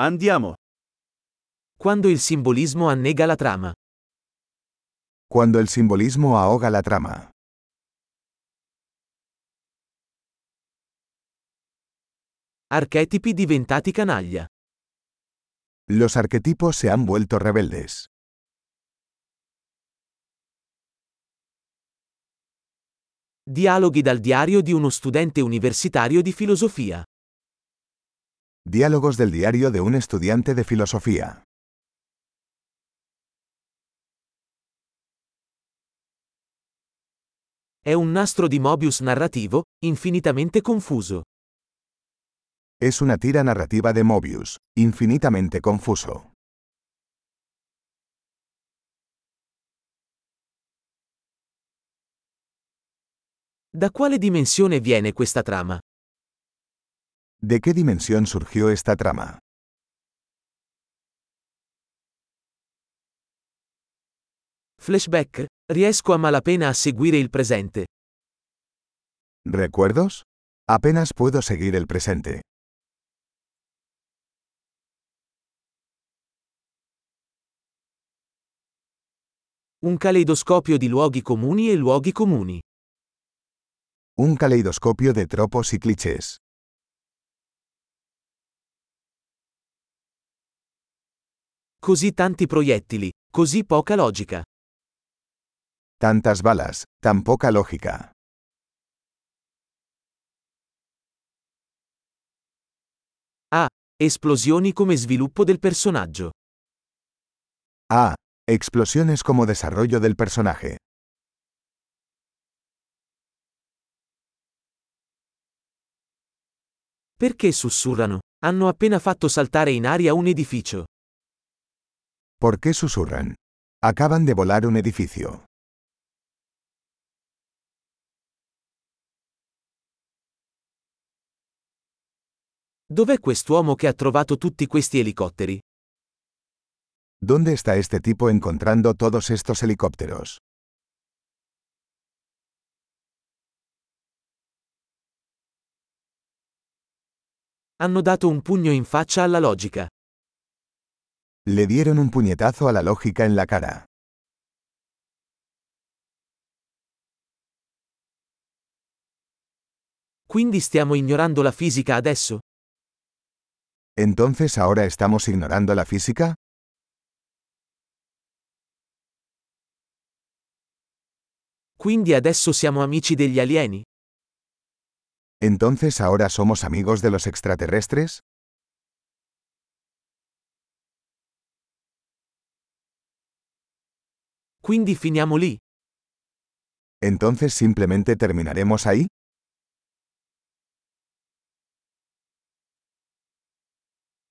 Andiamo. Quando il simbolismo annega la trama. Cuando el simbolismo ahoga la trama. Archetipi diventati canaglia. Los arquetipos se han vuelto rebeldes. Dialoghi dal diario di uno studente universitario di filosofia. Diálogos del diario de un estudiante de filosofía. È un nastro di Mobius narrativo, infinitamente confuso. Es una tira narrativa de Mobius, infinitamente confuso. Da quale dimensione viene questa trama? ¿De qué dimensión surgió esta trama? Flashback? Riesco a malapena a seguire il presente. ¿Recuerdos? Apenas puedo seguir el presente. Un caleidoscopio di luoghi comuni e luoghi comuni. Un caleidoscopio de tropos y clichés. Così tanti proiettili, così poca logica. Tantas balas, tan poca lógica. Ah, esplosioni come sviluppo del personaggio. Ah, explosiones como desarrollo del personaje. Perché sussurrano? Hanno appena fatto saltare in aria un edificio. ¿Por qué susurran? Acaban de volar un edificio. Dov'è quest'uomo che ha trovato tutti questi elicotteri? ¿Dónde está este tipo encontrando todos estos helicópteros? Hanno dato un pugno in faccia alla logica. Le dieron un puñetazo a la lógica en la cara. Quindi stiamo ignorando la fisica adesso? ¿Entonces ahora estamos ignorando la física? Quindi adesso siamo amici degli alieni? ¿Entonces ahora somos amigos de los extraterrestres? Quindi finiamo lì? ¿Entonces simplemente terminaremos ahí?